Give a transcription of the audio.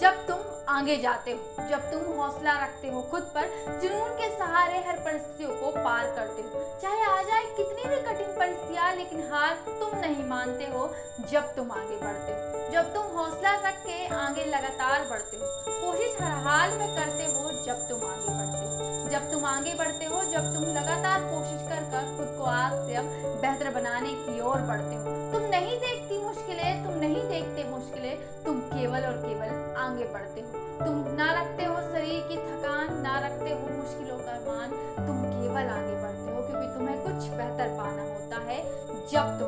जब तुम आगे जाते हो, जब तुम हौसला रखते हो खुद पर, जुनून के सहारे हर परिस्थितियों को पार करते हो। चाहे आ जाए कितनी भी कठिन परिस्थितियाँ, लेकिन हार तुम नहीं मानते हो जब तुम आगे बढ़ते हो। जब तुम हौसला रख के आगे लगातार बढ़ते हो, कोशिश हर हाल में करते हो जब तुम आगे बढ़ते हो। जब तुम आगे बढ़ते हो, जब तुम लगातार कोशिश कर कर खुद को आज से अब बेहतर बनाने की ओर बढ़ते हो। तुम नहीं देखती मुश्किलें, तुम नहीं देखते मुश्किलें, तुम केवल और केवल आगे बढ़ते हो। तुम ना रखते हो शरीर की थकान, ना रखते हो मुश्किलों का मान। तुम केवल आगे बढ़ते हो क्योंकि तुम्हें कुछ बेहतर पाना होता है जब